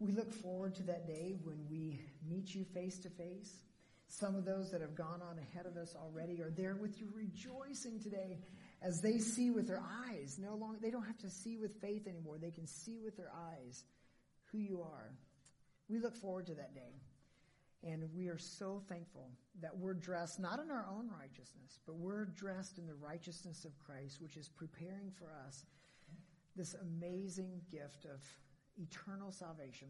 we look forward to that day when we meet you face to face. Some of those that have gone on ahead of us already are there with you rejoicing today as they see with their eyes. No longer, they don't have to see with faith anymore. They can see with their eyes who you are. We look forward to that day. And we are so thankful that we're dressed not in our own righteousness, but we're dressed in the righteousness of Christ, which is preparing for us this amazing gift of eternal salvation.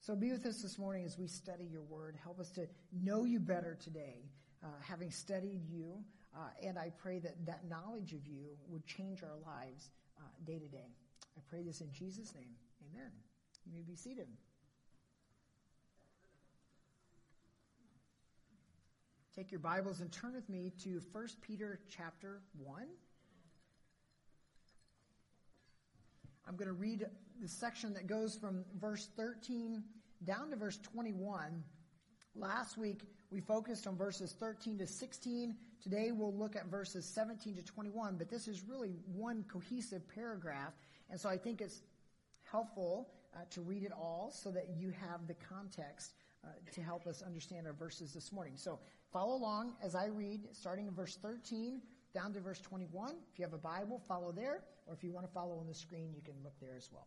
So be with us this morning as we study your word. Help us to know you better today, uh, having studied you. Uh, and I pray that that knowledge of you would change our lives uh, day to day. I pray this in Jesus' name. Amen. You may be seated. Take your Bibles and turn with me to 1 Peter chapter 1. I'm going to read the section that goes from verse 13 down to verse 21. Last week, we focused on verses 13 to 16. Today, we'll look at verses 17 to 21, but this is really one cohesive paragraph. And so I think it's helpful uh, to read it all so that you have the context uh, to help us understand our verses this morning. So follow along as I read, starting in verse 13 down to verse 21. If you have a Bible, follow there, or if you want to follow on the screen, you can look there as well.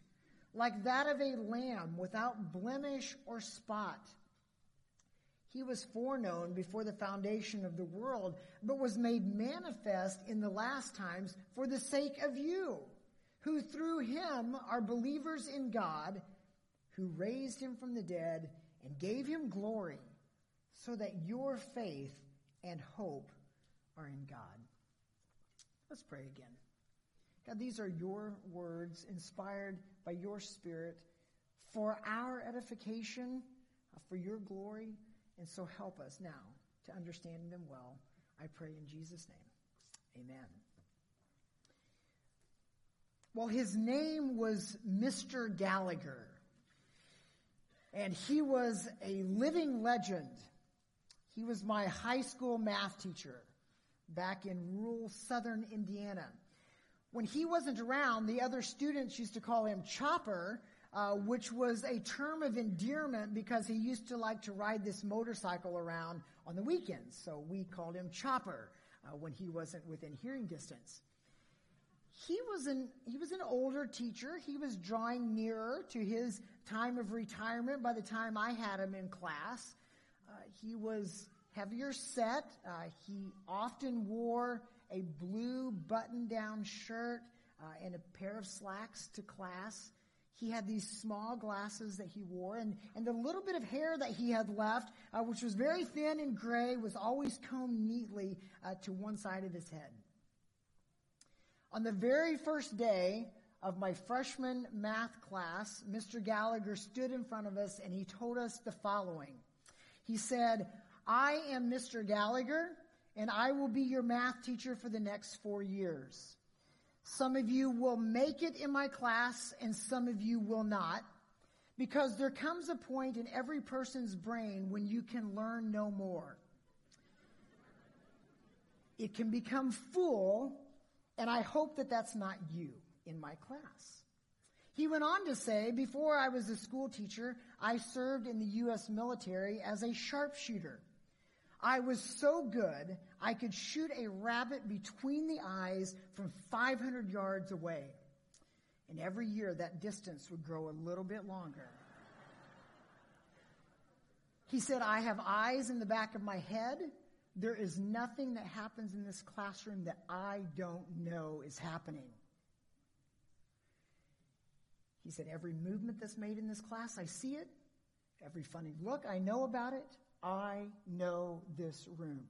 like that of a lamb without blemish or spot. He was foreknown before the foundation of the world, but was made manifest in the last times for the sake of you, who through him are believers in God, who raised him from the dead and gave him glory, so that your faith and hope are in God. Let's pray again. God, these are your words inspired by your spirit for our edification, uh, for your glory, and so help us now to understand them well. I pray in Jesus' name. Amen. Well, his name was Mr. Gallagher, and he was a living legend. He was my high school math teacher back in rural southern Indiana when he wasn't around, the other students used to call him Chopper, uh, which was a term of endearment because he used to like to ride this motorcycle around on the weekends. So we called him Chopper uh, when he wasn't within hearing distance. He was an he was an older teacher. He was drawing nearer to his time of retirement by the time I had him in class. Uh, he was heavier set. Uh, he often wore a blue button-down shirt uh, and a pair of slacks to class. He had these small glasses that he wore, and, and the little bit of hair that he had left, uh, which was very thin and gray, was always combed neatly uh, to one side of his head. On the very first day of my freshman math class, Mr. Gallagher stood in front of us and he told us the following. He said, I am Mr. Gallagher, and I will be your math teacher for the next four years. Some of you will make it in my class, and some of you will not, because there comes a point in every person's brain when you can learn no more. It can become full, and I hope that that's not you in my class. He went on to say, before I was a school teacher, I served in the U.S. military as a sharpshooter. I was so good, I could shoot a rabbit between the eyes from 500 yards away. And every year that distance would grow a little bit longer. He said, I have eyes in the back of my head. There is nothing that happens in this classroom that I don't know is happening. He said, Every movement that's made in this class, I see it. Every funny look, I know about it. I know this room.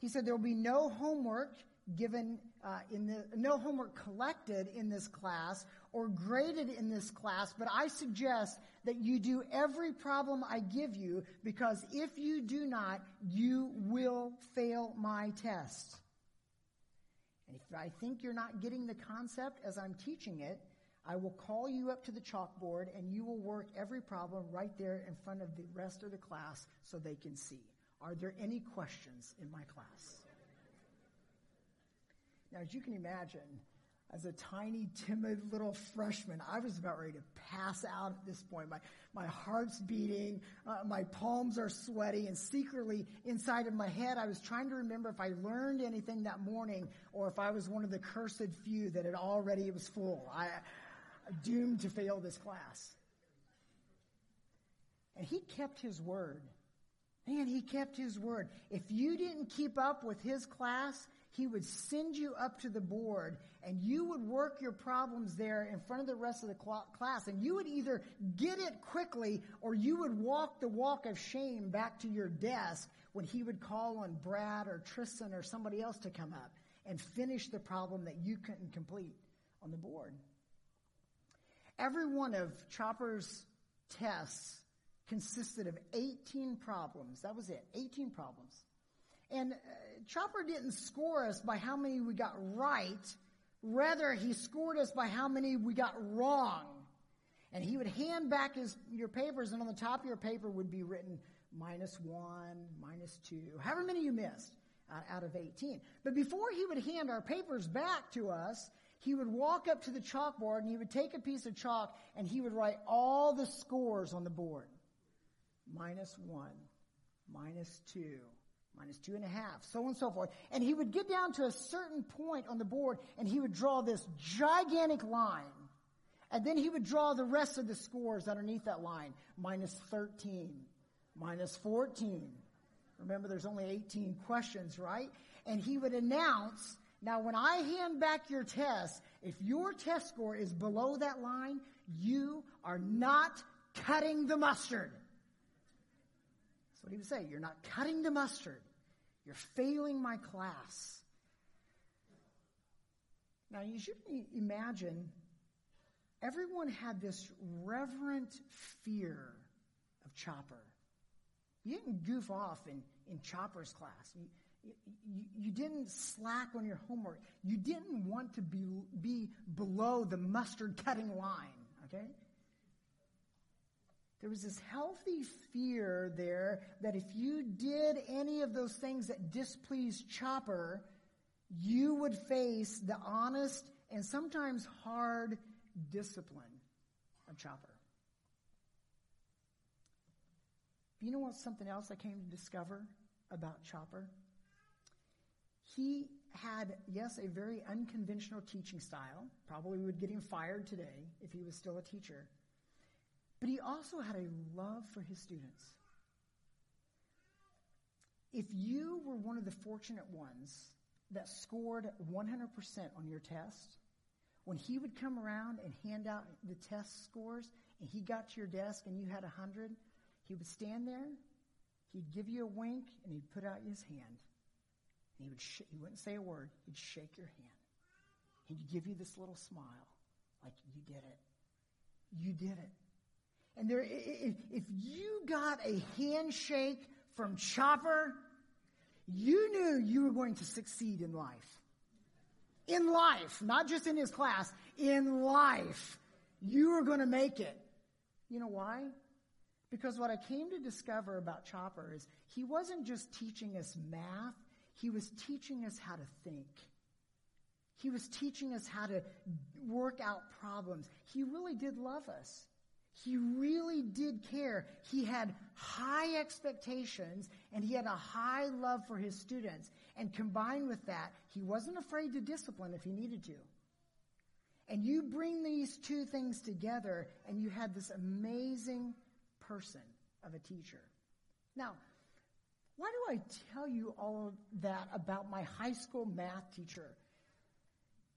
He said, There will be no homework given uh, in the no homework collected in this class or graded in this class, but I suggest that you do every problem I give you because if you do not, you will fail my test. And if I think you're not getting the concept as I'm teaching it, I will call you up to the chalkboard and you will work every problem right there in front of the rest of the class so they can see. Are there any questions in my class? Now, as you can imagine, as a tiny, timid little freshman, I was about ready to pass out at this point. My, my heart's beating, uh, my palms are sweaty, and secretly inside of my head, I was trying to remember if I learned anything that morning or if I was one of the cursed few that had already was full. I, doomed to fail this class. And he kept his word. Man, he kept his word. If you didn't keep up with his class, he would send you up to the board and you would work your problems there in front of the rest of the cl- class. And you would either get it quickly or you would walk the walk of shame back to your desk when he would call on Brad or Tristan or somebody else to come up and finish the problem that you couldn't complete on the board. Every one of Chopper's tests consisted of 18 problems. That was it, 18 problems. And uh, Chopper didn't score us by how many we got right. Rather, he scored us by how many we got wrong. And he would hand back his, your papers, and on the top of your paper would be written minus one, minus two, however many you missed uh, out of 18. But before he would hand our papers back to us, he would walk up to the chalkboard and he would take a piece of chalk and he would write all the scores on the board. Minus one, minus two, minus two and a half, so on and so forth. And he would get down to a certain point on the board and he would draw this gigantic line. And then he would draw the rest of the scores underneath that line. Minus 13, minus 14. Remember, there's only 18 questions, right? And he would announce now, when I hand back your test, if your test score is below that line, you are not cutting the mustard. That's what he would say. You're not cutting the mustard. You're failing my class. Now, you should imagine everyone had this reverent fear of Chopper. You didn't goof off in, in Chopper's class. You, you, didn't slack on your homework. You didn't want to be, be below the mustard cutting line, okay? There was this healthy fear there that if you did any of those things that displeased Chopper, you would face the honest and sometimes hard discipline of Chopper. You know what? Something else I came to discover about Chopper? He had, yes, a very unconventional teaching style. Probably would get him fired today if he was still a teacher. But he also had a love for his students. If you were one of the fortunate ones that scored 100% on your test, when he would come around and hand out the test scores and he got to your desk and you had 100, he would stand there, he'd give you a wink, and he'd put out his hand. And he would sh- he wouldn't say a word. He'd shake your hand. He'd give you this little smile, like you did it. You did it. And there, if, if you got a handshake from Chopper, you knew you were going to succeed in life. In life, not just in his class, in life, you were going to make it. You know why? Because what I came to discover about Chopper is he wasn't just teaching us math, he was teaching us how to think. He was teaching us how to work out problems. He really did love us. He really did care. He had high expectations and he had a high love for his students. And combined with that, he wasn't afraid to discipline if he needed to. And you bring these two things together and you had this amazing person of a teacher. Now, why do I tell you all of that about my high school math teacher?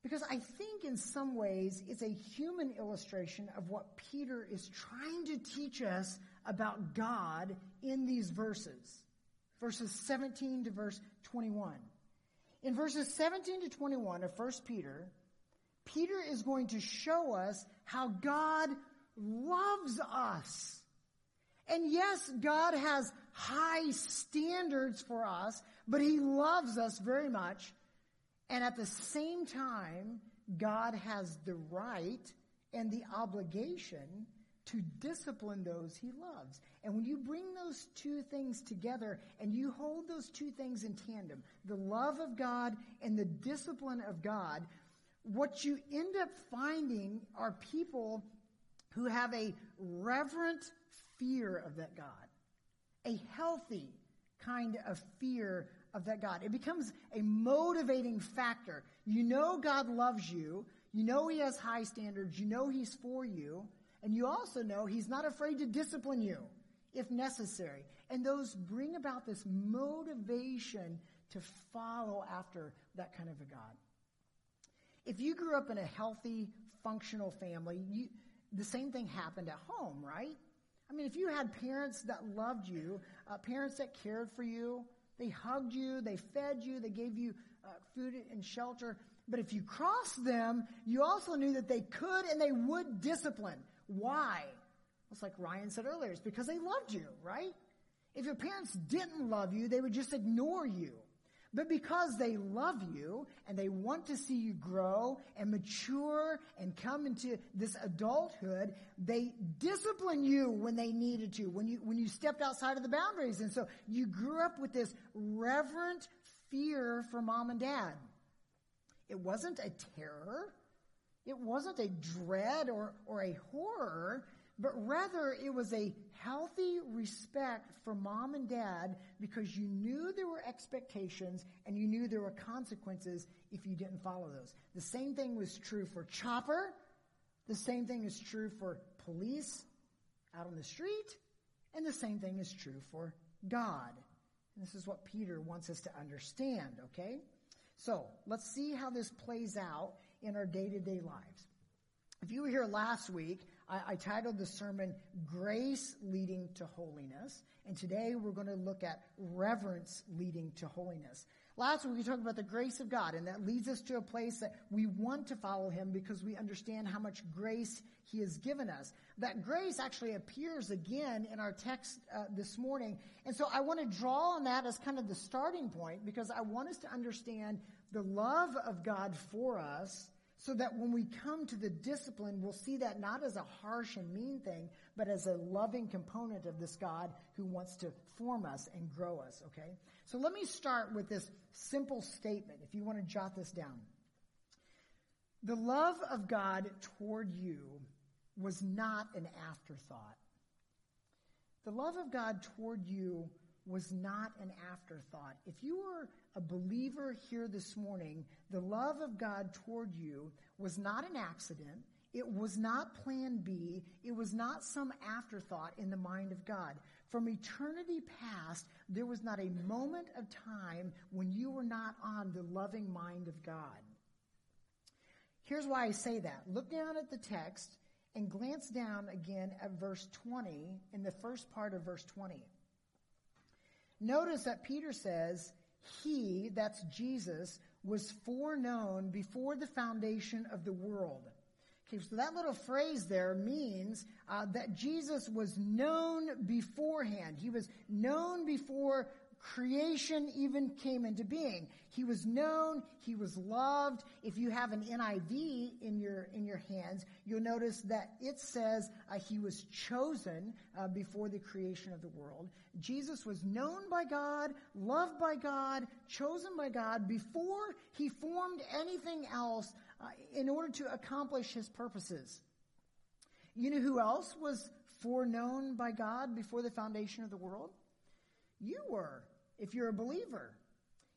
Because I think in some ways it's a human illustration of what Peter is trying to teach us about God in these verses. Verses 17 to verse 21. In verses 17 to 21 of 1 Peter, Peter is going to show us how God loves us. And yes, God has high standards for us, but He loves us very much. And at the same time, God has the right and the obligation to discipline those he loves. And when you bring those two things together and you hold those two things in tandem, the love of God and the discipline of God, what you end up finding are people who have a reverent fear of that God, a healthy kind of fear of that God. It becomes a motivating factor. You know God loves you. You know He has high standards. You know He's for you. And you also know He's not afraid to discipline you if necessary. And those bring about this motivation to follow after that kind of a God. If you grew up in a healthy, functional family, you, the same thing happened at home, right? I mean, if you had parents that loved you, uh, parents that cared for you, they hugged you, they fed you, they gave you uh, food and shelter. But if you crossed them, you also knew that they could and they would discipline. Why? It's like Ryan said earlier, it's because they loved you, right? If your parents didn't love you, they would just ignore you. But because they love you and they want to see you grow and mature and come into this adulthood, they discipline you when they needed to, when you, when you stepped outside of the boundaries. And so you grew up with this reverent fear for mom and dad. It wasn't a terror. It wasn't a dread or, or a horror but rather it was a healthy respect for mom and dad because you knew there were expectations and you knew there were consequences if you didn't follow those. The same thing was true for Chopper. The same thing is true for police out on the street. And the same thing is true for God. And this is what Peter wants us to understand, okay? So let's see how this plays out in our day to day lives. If you were here last week, I, I titled the sermon Grace Leading to Holiness. And today we're going to look at reverence leading to holiness. Last week we talked about the grace of God, and that leads us to a place that we want to follow Him because we understand how much grace He has given us. That grace actually appears again in our text uh, this morning. And so I want to draw on that as kind of the starting point because I want us to understand the love of God for us so that when we come to the discipline, we'll see that not as a harsh and mean thing, but as a loving component of this God who wants to form us and grow us, okay? So let me start with this simple statement, if you want to jot this down. The love of God toward you was not an afterthought. The love of God toward you was not an afterthought. If you were a believer here this morning, the love of God toward you was not an accident. It was not plan B. It was not some afterthought in the mind of God. From eternity past, there was not a moment of time when you were not on the loving mind of God. Here's why I say that. Look down at the text and glance down again at verse 20 in the first part of verse 20. Notice that Peter says, He, that's Jesus, was foreknown before the foundation of the world. Okay, so that little phrase there means uh, that Jesus was known beforehand. He was known before creation even came into being. He was known, he was loved. If you have an NIV in your in your hands, you'll notice that it says uh, he was chosen uh, before the creation of the world. Jesus was known by God, loved by God, chosen by God before he formed anything else uh, in order to accomplish his purposes. You know who else was foreknown by God before the foundation of the world? You were, if you're a believer.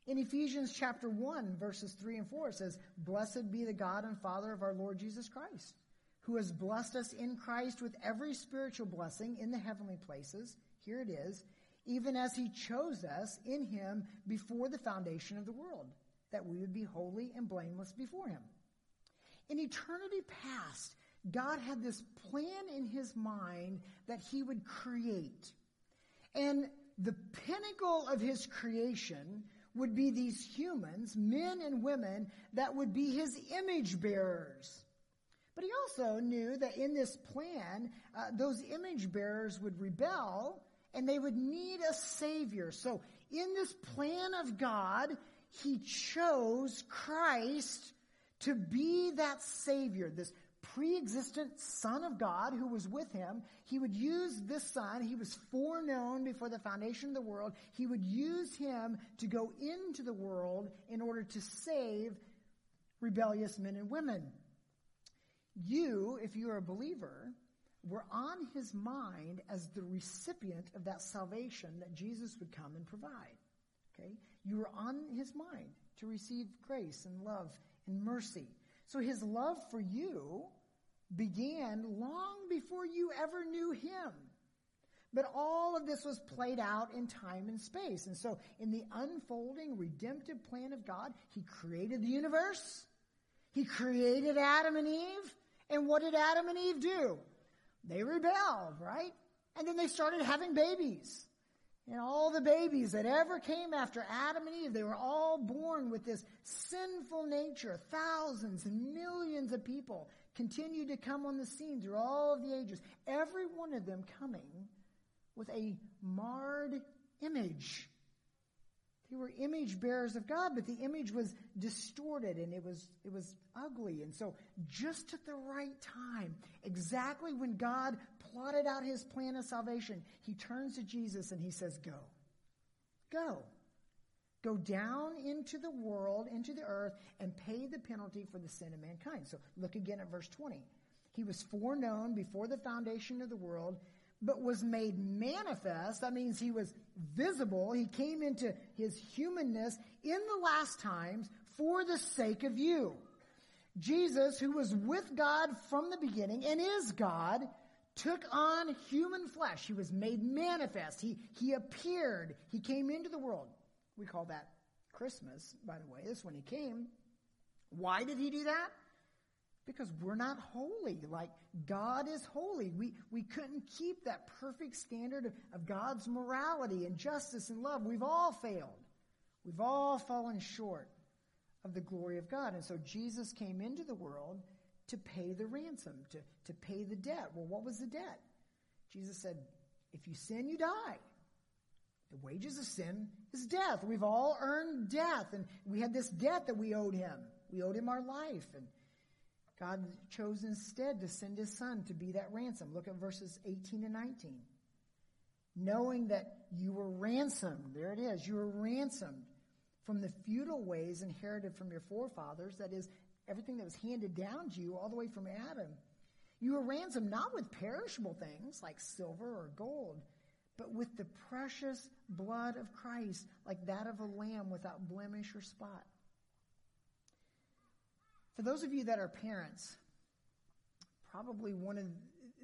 In Ephesians chapter 1, verses 3 and 4, it says, Blessed be the God and Father of our Lord Jesus Christ, who has blessed us in Christ with every spiritual blessing in the heavenly places. Here it is, even as he chose us in him before the foundation of the world, that we would be holy and blameless before him. In eternity past, God had this plan in his mind that he would create. And the pinnacle of his creation would be these humans, men and women, that would be his image bearers. But he also knew that in this plan, uh, those image bearers would rebel and they would need a savior. So in this plan of God, he chose Christ to be that savior, this pre-existent son of God who was with him. He would use this son. He was foreknown before the foundation of the world. He would use him to go into the world in order to save rebellious men and women. You, if you are a believer, were on his mind as the recipient of that salvation that Jesus would come and provide. Okay? You were on his mind to receive grace and love and mercy. So his love for you began long before you ever knew him. But all of this was played out in time and space. And so in the unfolding redemptive plan of God, he created the universe. He created Adam and Eve. And what did Adam and Eve do? They rebelled, right? And then they started having babies. And all the babies that ever came after Adam and Eve, they were all born with this sinful nature. Thousands and millions of people continued to come on the scene through all of the ages. Every one of them coming with a marred image. They were image bearers of God, but the image was distorted and it was, it was ugly. And so just at the right time, exactly when God plotted out his plan of salvation, he turns to Jesus and he says, go. Go. Go down into the world, into the earth, and pay the penalty for the sin of mankind. So look again at verse 20. He was foreknown before the foundation of the world but was made manifest. That means he was visible. He came into his humanness in the last times for the sake of you. Jesus, who was with God from the beginning and is God, took on human flesh. He was made manifest. He, he appeared. He came into the world. We call that Christmas, by the way. This is when he came. Why did he do that? Because we're not holy like God is holy. We, we couldn't keep that perfect standard of, of God's morality and justice and love. We've all failed. We've all fallen short of the glory of God. And so Jesus came into the world to pay the ransom, to, to pay the debt. Well, what was the debt? Jesus said, if you sin, you die. The wages of sin is death. We've all earned death, and we had this debt that we owed him. We owed him our life, and God chose instead to send his son to be that ransom. Look at verses 18 and 19. Knowing that you were ransomed, there it is, you were ransomed from the futile ways inherited from your forefathers, that is, everything that was handed down to you all the way from Adam. You were ransomed not with perishable things like silver or gold, but with the precious blood of Christ, like that of a lamb without blemish or spot. For those of you that are parents, probably one of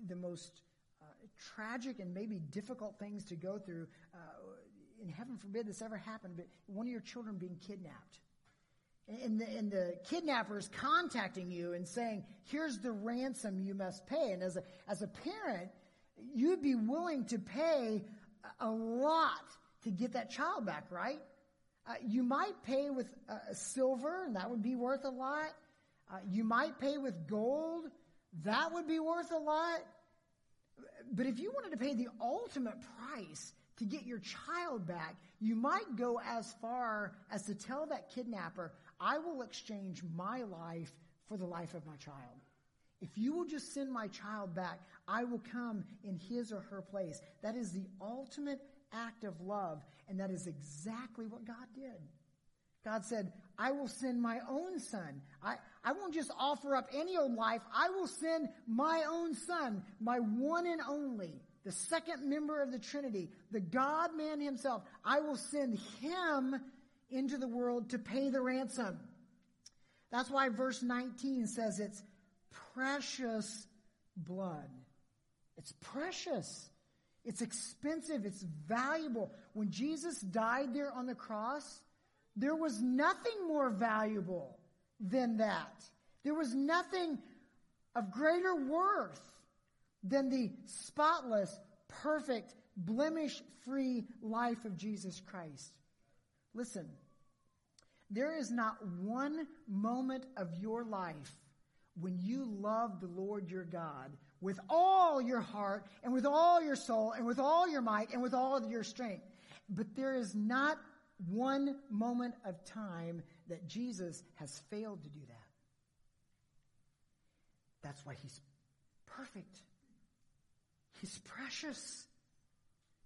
the most uh, tragic and maybe difficult things to go through, uh, and heaven forbid this ever happened, but one of your children being kidnapped. And the, and the kidnapper is contacting you and saying, here's the ransom you must pay. And as a, as a parent, you'd be willing to pay a lot to get that child back, right? Uh, you might pay with uh, silver, and that would be worth a lot. Uh, you might pay with gold. That would be worth a lot. But if you wanted to pay the ultimate price to get your child back, you might go as far as to tell that kidnapper, I will exchange my life for the life of my child. If you will just send my child back, I will come in his or her place. That is the ultimate act of love, and that is exactly what God did. God said, I will send my own son. I, I won't just offer up any old life. I will send my own son, my one and only, the second member of the Trinity, the God man himself. I will send him into the world to pay the ransom. That's why verse 19 says it's precious blood. It's precious. It's expensive. It's valuable. When Jesus died there on the cross, there was nothing more valuable than that. There was nothing of greater worth than the spotless, perfect, blemish free life of Jesus Christ. Listen, there is not one moment of your life when you love the Lord your God with all your heart and with all your soul and with all your might and with all your strength. But there is not one moment of time that Jesus has failed to do that. That's why he's perfect. He's precious.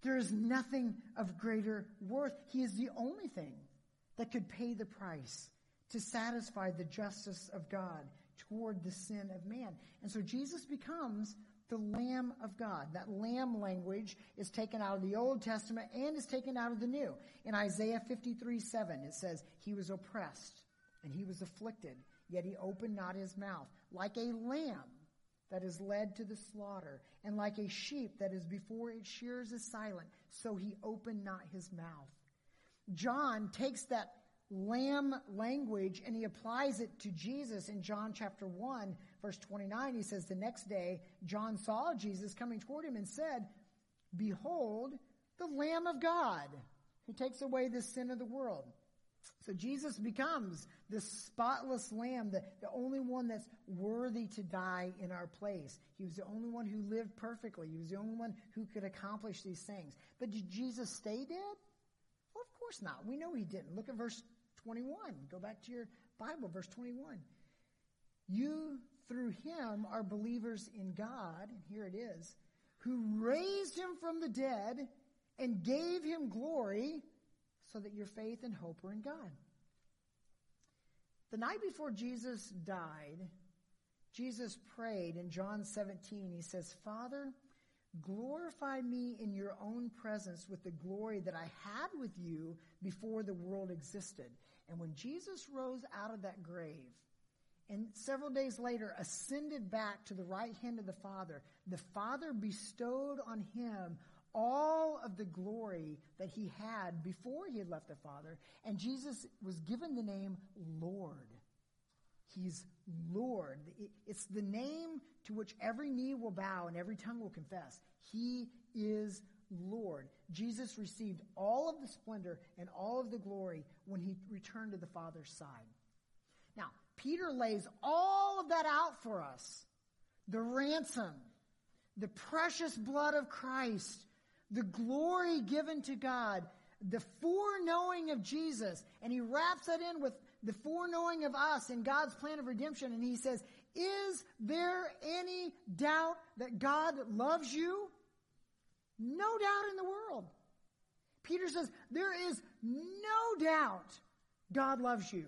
There is nothing of greater worth. He is the only thing that could pay the price to satisfy the justice of God toward the sin of man. And so Jesus becomes the Lamb of God. That lamb language is taken out of the Old Testament and is taken out of the New. In Isaiah 53 7, it says, He was oppressed and he was afflicted, yet he opened not his mouth. Like a lamb that is led to the slaughter, and like a sheep that is before its shears is silent, so he opened not his mouth. John takes that lamb language and he applies it to Jesus in John chapter 1 verse 29. He says, the next day, John saw Jesus coming toward him and said, behold, the Lamb of God who takes away the sin of the world. So Jesus becomes the spotless lamb, the, the only one that's worthy to die in our place. He was the only one who lived perfectly. He was the only one who could accomplish these things. But did Jesus stay dead? Well, of course not. We know he didn't. Look at verse 21. Go back to your Bible, verse 21. You, through him, are believers in God, and here it is, who raised him from the dead and gave him glory so that your faith and hope are in God. The night before Jesus died, Jesus prayed in John 17. He says, Father, glorify me in your own presence with the glory that I had with you before the world existed. And when Jesus rose out of that grave, and several days later ascended back to the right hand of the Father, the Father bestowed on him all of the glory that he had before he had left the Father. And Jesus was given the name Lord. He's Lord. It's the name to which every knee will bow and every tongue will confess. He is Lord. Jesus received all of the splendor and all of the glory when he returned to the Father's side. Now, Peter lays all of that out for us. The ransom, the precious blood of Christ, the glory given to God, the foreknowing of Jesus, and he wraps that in with the foreknowing of us in God's plan of redemption, and he says, Is there any doubt that God loves you? No doubt in the world. Peter says, There is no doubt God loves you.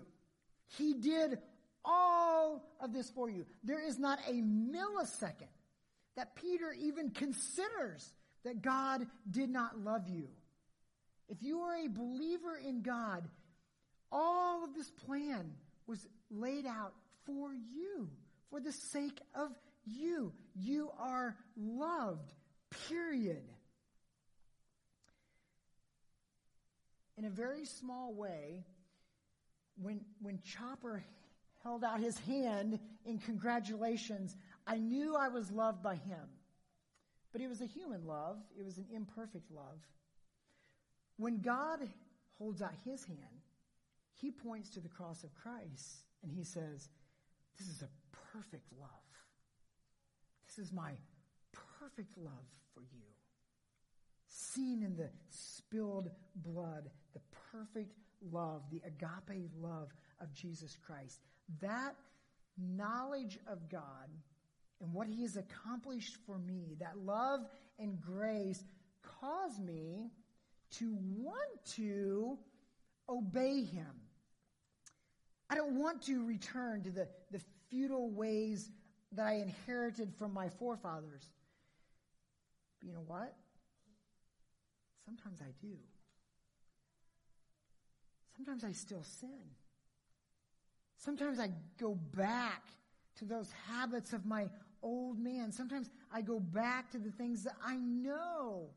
He did all of this for you. There is not a millisecond that Peter even considers that God did not love you. If you are a believer in God, all of this plan was laid out for you, for the sake of you. You are loved, period. In a very small way, when, when Chopper held out his hand in congratulations, I knew I was loved by him. But it was a human love, it was an imperfect love. When God holds out his hand, he points to the cross of Christ and he says, This is a perfect love. This is my perfect love for you. Seen in the spilled blood, the perfect love, the agape love of Jesus Christ. That knowledge of God and what he has accomplished for me, that love and grace cause me to want to obey him. I don't want to return to the, the futile ways that I inherited from my forefathers. But you know what? Sometimes I do. Sometimes I still sin. Sometimes I go back to those habits of my old man. Sometimes I go back to the things that I know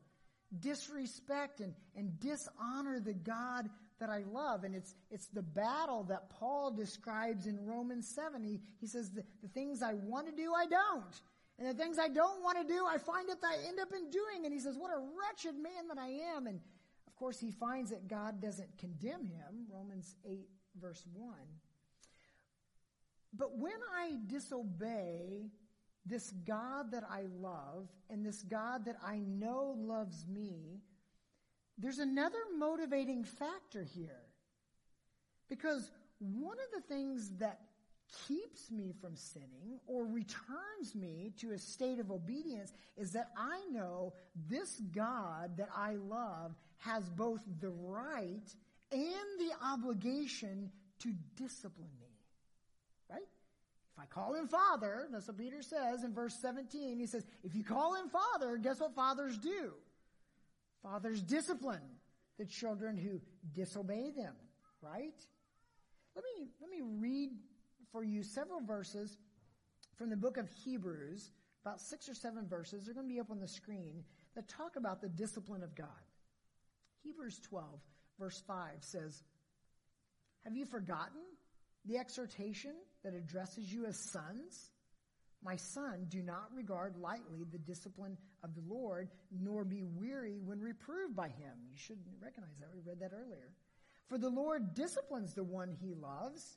disrespect and, and dishonor the God that I love. And it's, it's the battle that Paul describes in Romans 7. He, he says, the, the things I want to do, I don't. And the things I don't want to do, I find that I end up in doing. And he says, what a wretched man that I am. And of course, he finds that God doesn't condemn him. Romans 8, verse 1. But when I disobey this God that I love and this God that I know loves me, there's another motivating factor here. Because one of the things that keeps me from sinning or returns me to a state of obedience is that I know this God that I love has both the right and the obligation to discipline me. Right? If I call him Father, that's what Peter says in verse 17. He says, if you call him Father, guess what fathers do? Fathers discipline the children who disobey them, right? Let me, let me read for you several verses from the book of Hebrews, about six or seven verses. They're going to be up on the screen that talk about the discipline of God. Hebrews 12, verse 5 says, Have you forgotten the exhortation that addresses you as sons? My son, do not regard lightly the discipline of the Lord, nor be weary when reproved by him. You should recognize that. We read that earlier. For the Lord disciplines the one he loves,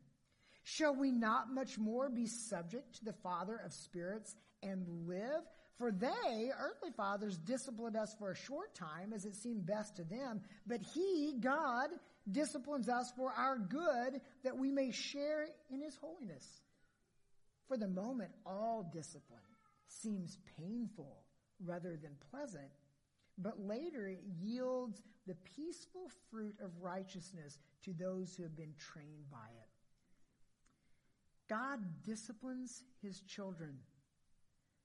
Shall we not much more be subject to the Father of spirits and live? For they, earthly fathers, disciplined us for a short time as it seemed best to them, but He, God, disciplines us for our good that we may share in His holiness. For the moment, all discipline seems painful rather than pleasant, but later it yields the peaceful fruit of righteousness to those who have been trained by it. God disciplines his children.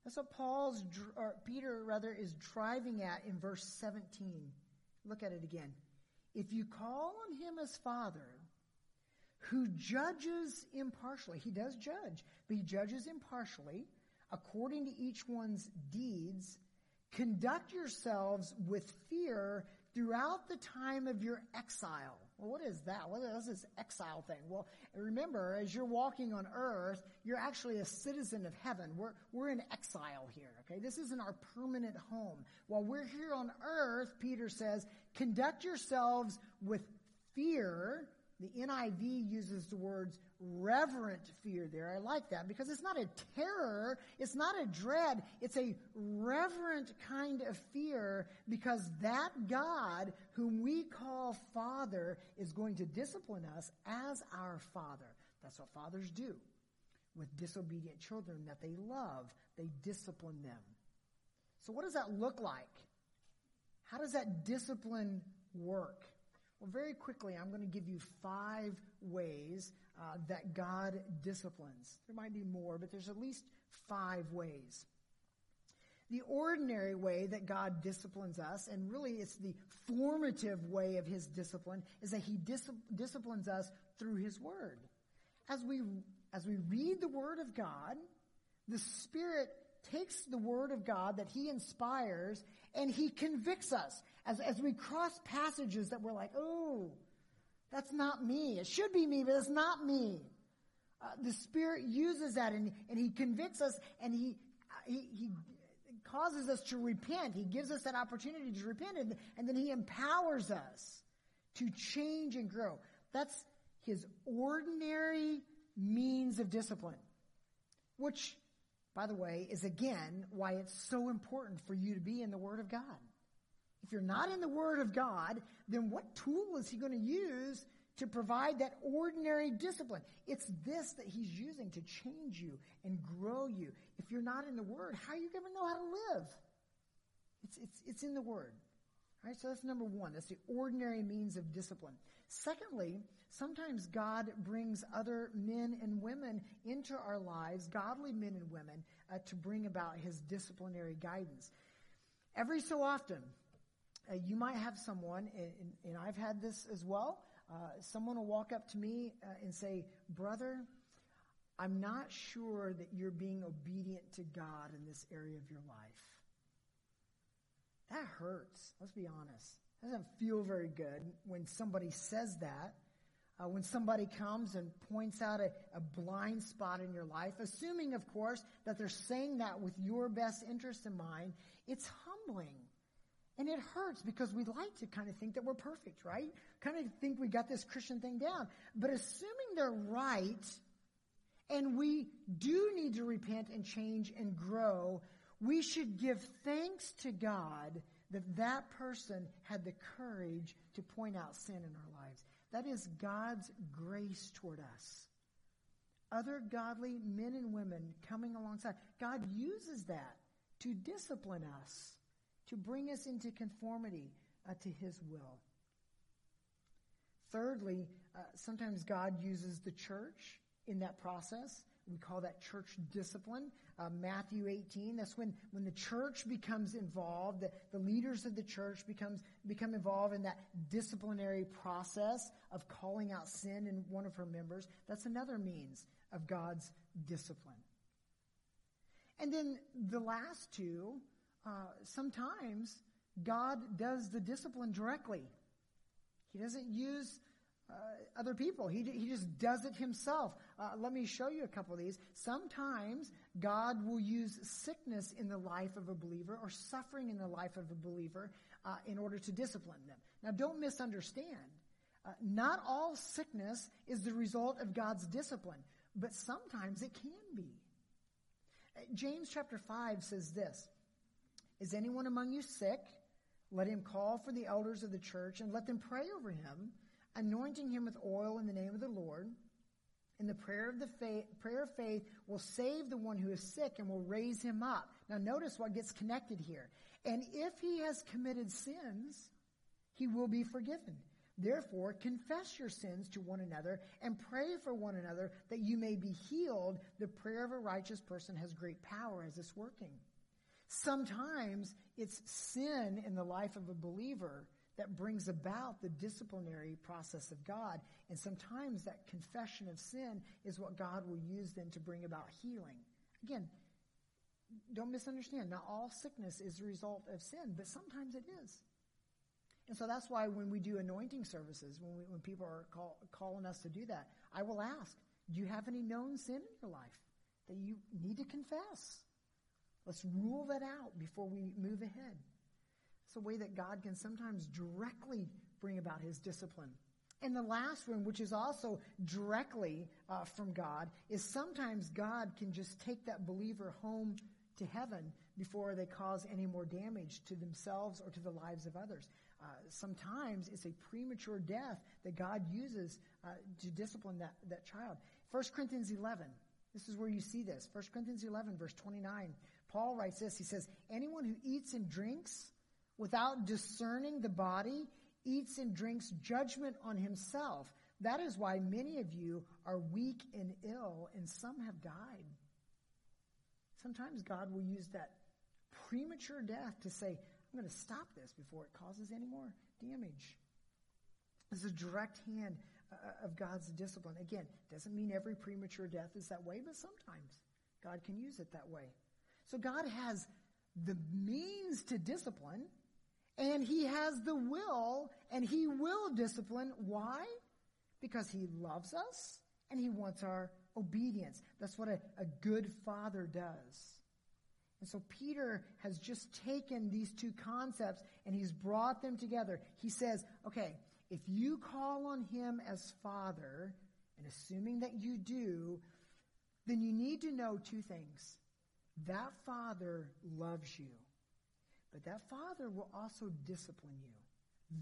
That's what Paul's, or Peter rather, is driving at in verse 17. Look at it again. If you call on him as Father, who judges impartially, he does judge, but he judges impartially according to each one's deeds, conduct yourselves with fear throughout the time of your exile. Well, what is that? What is this exile thing? Well, remember, as you're walking on earth, you're actually a citizen of heaven. We're, we're in exile here, okay? This isn't our permanent home. While we're here on earth, Peter says, conduct yourselves with fear. The NIV uses the words reverent fear there. I like that because it's not a terror. It's not a dread. It's a reverent kind of fear because that God whom we call Father is going to discipline us as our Father. That's what fathers do with disobedient children that they love. They discipline them. So what does that look like? How does that discipline work? Well, very quickly, I'm going to give you five ways uh, that God disciplines. There might be more, but there's at least five ways. The ordinary way that God disciplines us, and really it's the formative way of His discipline, is that He dis- disciplines us through His Word. As we, as we read the Word of God, the Spirit takes the Word of God that He inspires and He convicts us. As, as we cross passages that we're like, oh, that's not me. It should be me, but it's not me. Uh, the Spirit uses that and, and He convicts us and he, he, he causes us to repent. He gives us that opportunity to repent and, and then He empowers us to change and grow. That's His ordinary means of discipline, which, by the way, is again why it's so important for you to be in the Word of God. If you're not in the Word of God, then what tool is He going to use to provide that ordinary discipline. It's this that he's using to change you and grow you. If you're not in the Word, how are you going to know how to live? It's, it's, it's in the Word. All right, so that's number one. That's the ordinary means of discipline. Secondly, sometimes God brings other men and women into our lives, godly men and women, uh, to bring about his disciplinary guidance. Every so often, uh, you might have someone, and, and, I've had this as well, uh, someone will walk up to me uh, and say, Brother, I'm not sure that you're being obedient to God in this area of your life. That hurts. Let's be honest. It doesn't feel very good when somebody says that. Uh, when somebody comes and points out a, a blind spot in your life, assuming, of course, that they're saying that with your best interest in mind, it's humbling. And it hurts because we like to kind of think that we're perfect, right? Kind of think we got this Christian thing down. But assuming they're right, and we do need to repent and change and grow, we should give thanks to God that that person had the courage to point out sin in our lives. That is God's grace toward us. Other godly men and women coming alongside. God uses that to discipline us, to bring us into conformity uh, to His will. Thirdly, uh, sometimes God uses the church in that process. We call that church discipline. Uh, Matthew 18, that's when, when the church becomes involved, the, the leaders of the church becomes, become involved in that disciplinary process of calling out sin in one of her members. That's another means of God's discipline. And then the last two, uh, sometimes God does the discipline directly. He doesn't use uh, other people. He, he just does it himself. Uh, let me show you a couple of these. Sometimes God will use sickness in the life of a believer or suffering in the life of a believer uh, in order to discipline them. Now, don't misunderstand. Uh, not all sickness is the result of God's discipline, but sometimes it can be. Uh, James chapter 5 says this Is anyone among you sick? Let him call for the elders of the church and let them pray over him anointing him with oil in the name of the Lord. And the prayer of the faith, prayer of faith will save the one who is sick and will raise him up. Now notice what gets connected here. And if he has committed sins, he will be forgiven. Therefore, confess your sins to one another and pray for one another that you may be healed. The prayer of a righteous person has great power as it's working. Sometimes it's sin in the life of a believer that brings about the disciplinary process of God. And sometimes that confession of sin is what God will use then to bring about healing. Again, don't misunderstand. Not all sickness is a result of sin, but sometimes it is. And so that's why when we do anointing services, when, we, when people are call, calling us to do that, I will ask, do you have any known sin in your life that you need to confess? Let's rule that out before we move ahead. It's a way that God can sometimes directly bring about his discipline. And the last one, which is also directly uh, from God, is sometimes God can just take that believer home to heaven before they cause any more damage to themselves or to the lives of others. Uh, sometimes it's a premature death that God uses uh, to discipline that, that child. 1 Corinthians 11. This is where you see this. 1 Corinthians 11, verse 29. Paul writes this. He says, Anyone who eats and drinks without discerning the body, eats and drinks judgment on himself. That is why many of you are weak and ill, and some have died. Sometimes God will use that premature death to say, I'm going to stop this before it causes any more damage. This is a direct hand uh, of God's discipline. Again, doesn't mean every premature death is that way, but sometimes God can use it that way. So God has the means to discipline, and he has the will and he will discipline. Why? Because he loves us and he wants our obedience. That's what a, a good father does. And so Peter has just taken these two concepts and he's brought them together. He says, okay, if you call on him as father, and assuming that you do, then you need to know two things. That father loves you. But that father will also discipline you.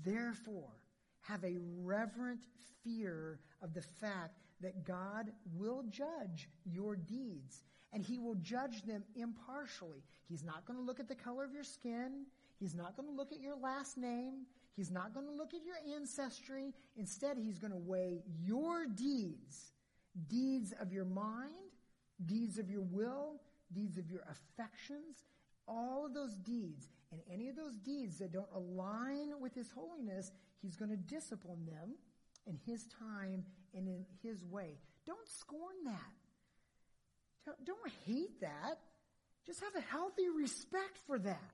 Therefore, have a reverent fear of the fact that God will judge your deeds and he will judge them impartially. He's not going to look at the color of your skin. He's not going to look at your last name. He's not going to look at your ancestry. Instead, he's going to weigh your deeds, deeds of your mind, deeds of your will, deeds of your affections, all of those deeds. And any of those deeds that don't align with his holiness, he's going to discipline them in his time and in his way. Don't scorn that. Don't hate that. Just have a healthy respect for that.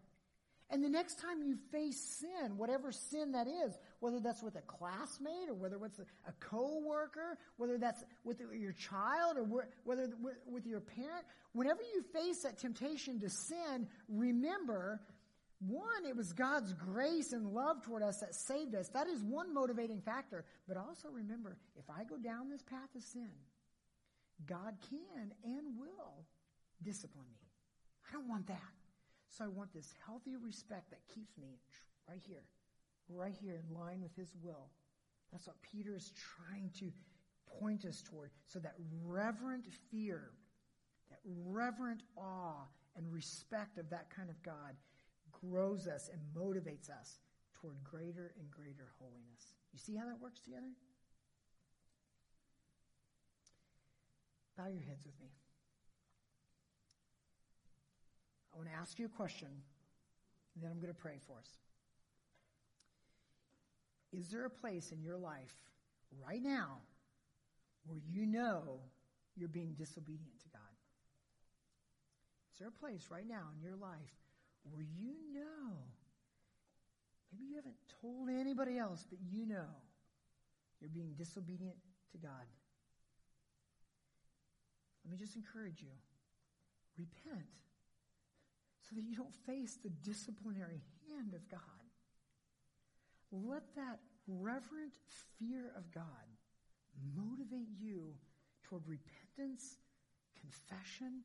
And the next time you face sin, whatever sin that is, whether that's with a classmate or whether it's a coworker, whether that's with your child or whether with your parent, whenever you face that temptation to sin, remember, one, it was God's grace and love toward us that saved us. That is one motivating factor. But also remember, if I go down this path of sin, God can and will discipline me. I don't want that. So I want this healthy respect that keeps me right here, right here in line with His will. That's what Peter is trying to point us toward. So that reverent fear, that reverent awe and respect of that kind of God grows us and motivates us toward greater and greater holiness. You see how that works together? Bow your heads with me. I want to ask you a question, and then I'm going to pray for us. Is there a place in your life right now where you know you're being disobedient to God? Is there a place right now in your life where you know, maybe you haven't told anybody else, but you know you're being disobedient to God? Let me just encourage you repent so that you don't face the disciplinary hand of God. Let that reverent fear of God motivate you toward repentance, confession,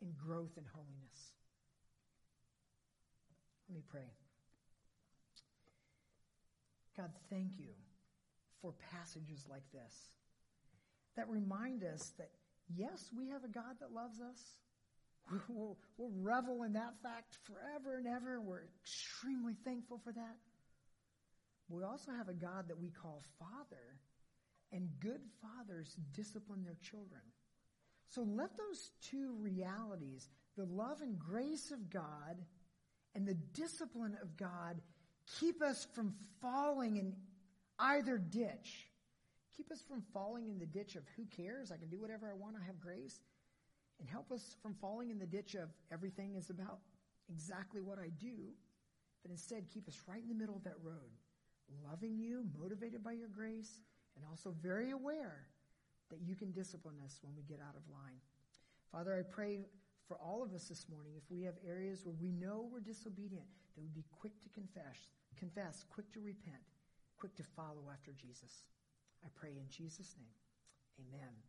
and growth in holiness. Let me pray. God, thank you for passages like this that remind us that, yes, we have a God that loves us. We'll, we'll revel in that fact forever and ever. We're extremely thankful for that. We also have a God that we call Father, and good fathers discipline their children. So let those two realities, the love and grace of God and the discipline of God, keep us from falling in either ditch. Keep us from falling in the ditch of who cares? I can do whatever I want. I have grace and help us from falling in the ditch of everything is about exactly what I do, but instead keep us right in the middle of that road, loving you, motivated by your grace, and also very aware that you can discipline us when we get out of line. Father, I pray for all of us this morning, if we have areas where we know we're disobedient, that we'd be quick to confess, confess, quick to repent, quick to follow after Jesus. I pray in Jesus' name. Amen.